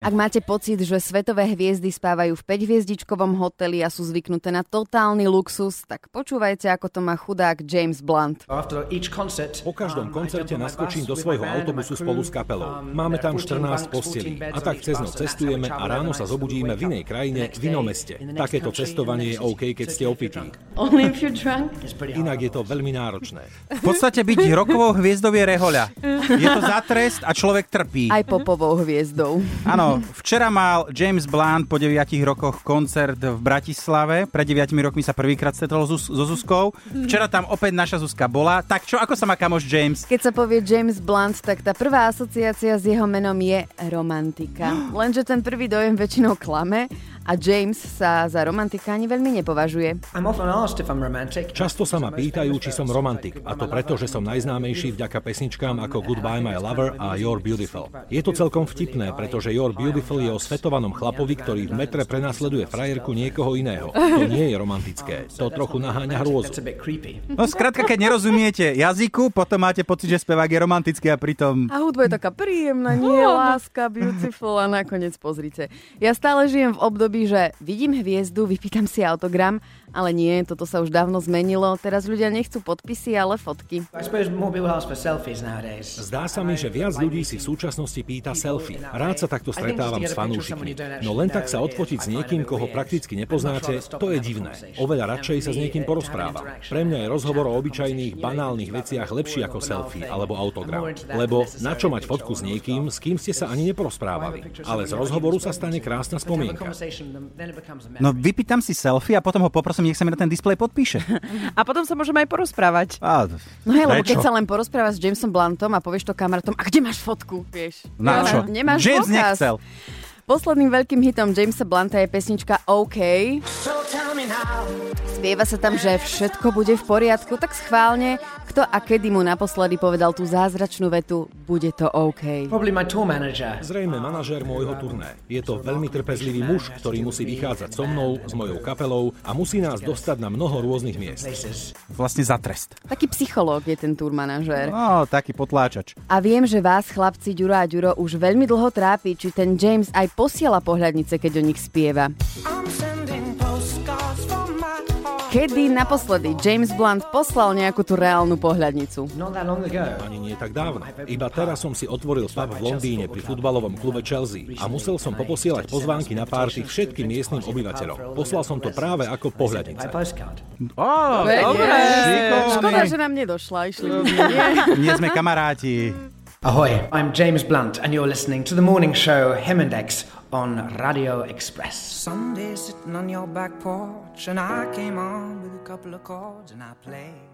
Ak máte pocit, že svetové hviezdy spávajú v 5-hviezdičkovom hoteli a sú zvyknuté na totálny luxus, tak počúvajte, ako to má chudák James Blunt. Po každom koncerte naskočím do svojho autobusu spolu s kapelou. Máme tam 14 postelí a tak cez noc cestujeme a ráno sa zobudíme v inej krajine, v inom meste. Takéto cestovanie je OK, keď ste opití. Inak je to veľmi náročné. V podstate byť rokovou hviezdou je rehoľa. Je to za trest a človek trpí. Aj popovou hviezdou. Áno, včera mal James Blunt po 9 rokoch koncert v Bratislave. Pred 9 rokmi sa prvýkrát stretol so, Zuzkou. Včera tam opäť naša Zuzka bola. Tak čo, ako sa má kamoš James? Keď sa povie James Blunt, tak tá prvá asociácia s jeho menom je romantika. Lenže ten prvý dojem väčšinou klame a James sa za romantika ani veľmi nepovažuje. Často sa ma pýtajú, či som romantik, a to preto, že som najznámejší vďaka pesničkám ako Goodbye My Lover a You're Beautiful. Je to celkom vtipné, pretože You're Beautiful je o svetovanom chlapovi, ktorý v metre prenasleduje frajerku niekoho iného. To nie je romantické, to trochu naháňa hrôzu. No skrátka, keď nerozumiete jazyku, potom máte pocit, že spevák je romantický a pritom... A hudba je taká príjemná, nie láska, beautiful a nakoniec pozrite. Ja stále žijem v období, že vidím hviezdu, vypýtam si autogram, ale nie, toto sa už dávno zmenilo. Teraz ľudia nechcú podpisy, ale fotky. Zdá sa mi, že viac ľudí si v súčasnosti pýta selfie. Rád sa takto stretávam s fanúšikmi. No len tak sa odfotiť s niekým, koho prakticky nepoznáte, to je divné. Oveľa radšej sa s niekým porozprávam. Pre mňa je rozhovor o obyčajných, banálnych veciach lepší ako selfie alebo autogram. Lebo na čo mať fotku s niekým, s kým ste sa ani neporozprávali. Ale z rozhovoru sa stane krásna spomienka. No vypýtam si selfie a potom ho poprosím, nech sa mi na ten displej podpíše. A potom sa môžeme aj porozprávať. A, No hej, lebo keď sa len porozprávaš s Jamesom Bluntom a povieš to kamarátom, a kde máš fotku, vieš? Na čo? Nemáš James nechcel. Posledným veľkým hitom Jamesa Blunta je pesnička OK. Spieva sa tam, že všetko bude v poriadku, tak schválne, kto a kedy mu naposledy povedal tú zázračnú vetu, bude to OK. Zrejme manažér môjho turné. Je to veľmi trpezlivý muž, ktorý musí vychádzať so mnou, s mojou kapelou a musí nás dostať na mnoho rôznych miest. Vlastne za trest. Taký psychológ je ten tour manažér. No, taký potláčač. A viem, že vás, chlapci Ďuro a Ďuro, už veľmi dlho trápi, či ten James aj posiela pohľadnice, keď o nich spieva. Kedy naposledy James Blunt poslal nejakú tú reálnu pohľadnicu? Ani nie tak dávno. Iba teraz som si otvoril pub v Londýne pri futbalovom klube Chelsea a musel som poposielať pozvánky na párty všetkým miestnym obyvateľom. Poslal som to práve ako pohľadnice. Ó, Dobre. Škoda, že nám nedošla, išli? Nie sme kamaráti. Ahoy, I'm James Blunt, and you're listening to the morning show Hemendex on Radio Express. Someday sitting on your back porch, and I came on with a couple of chords and I played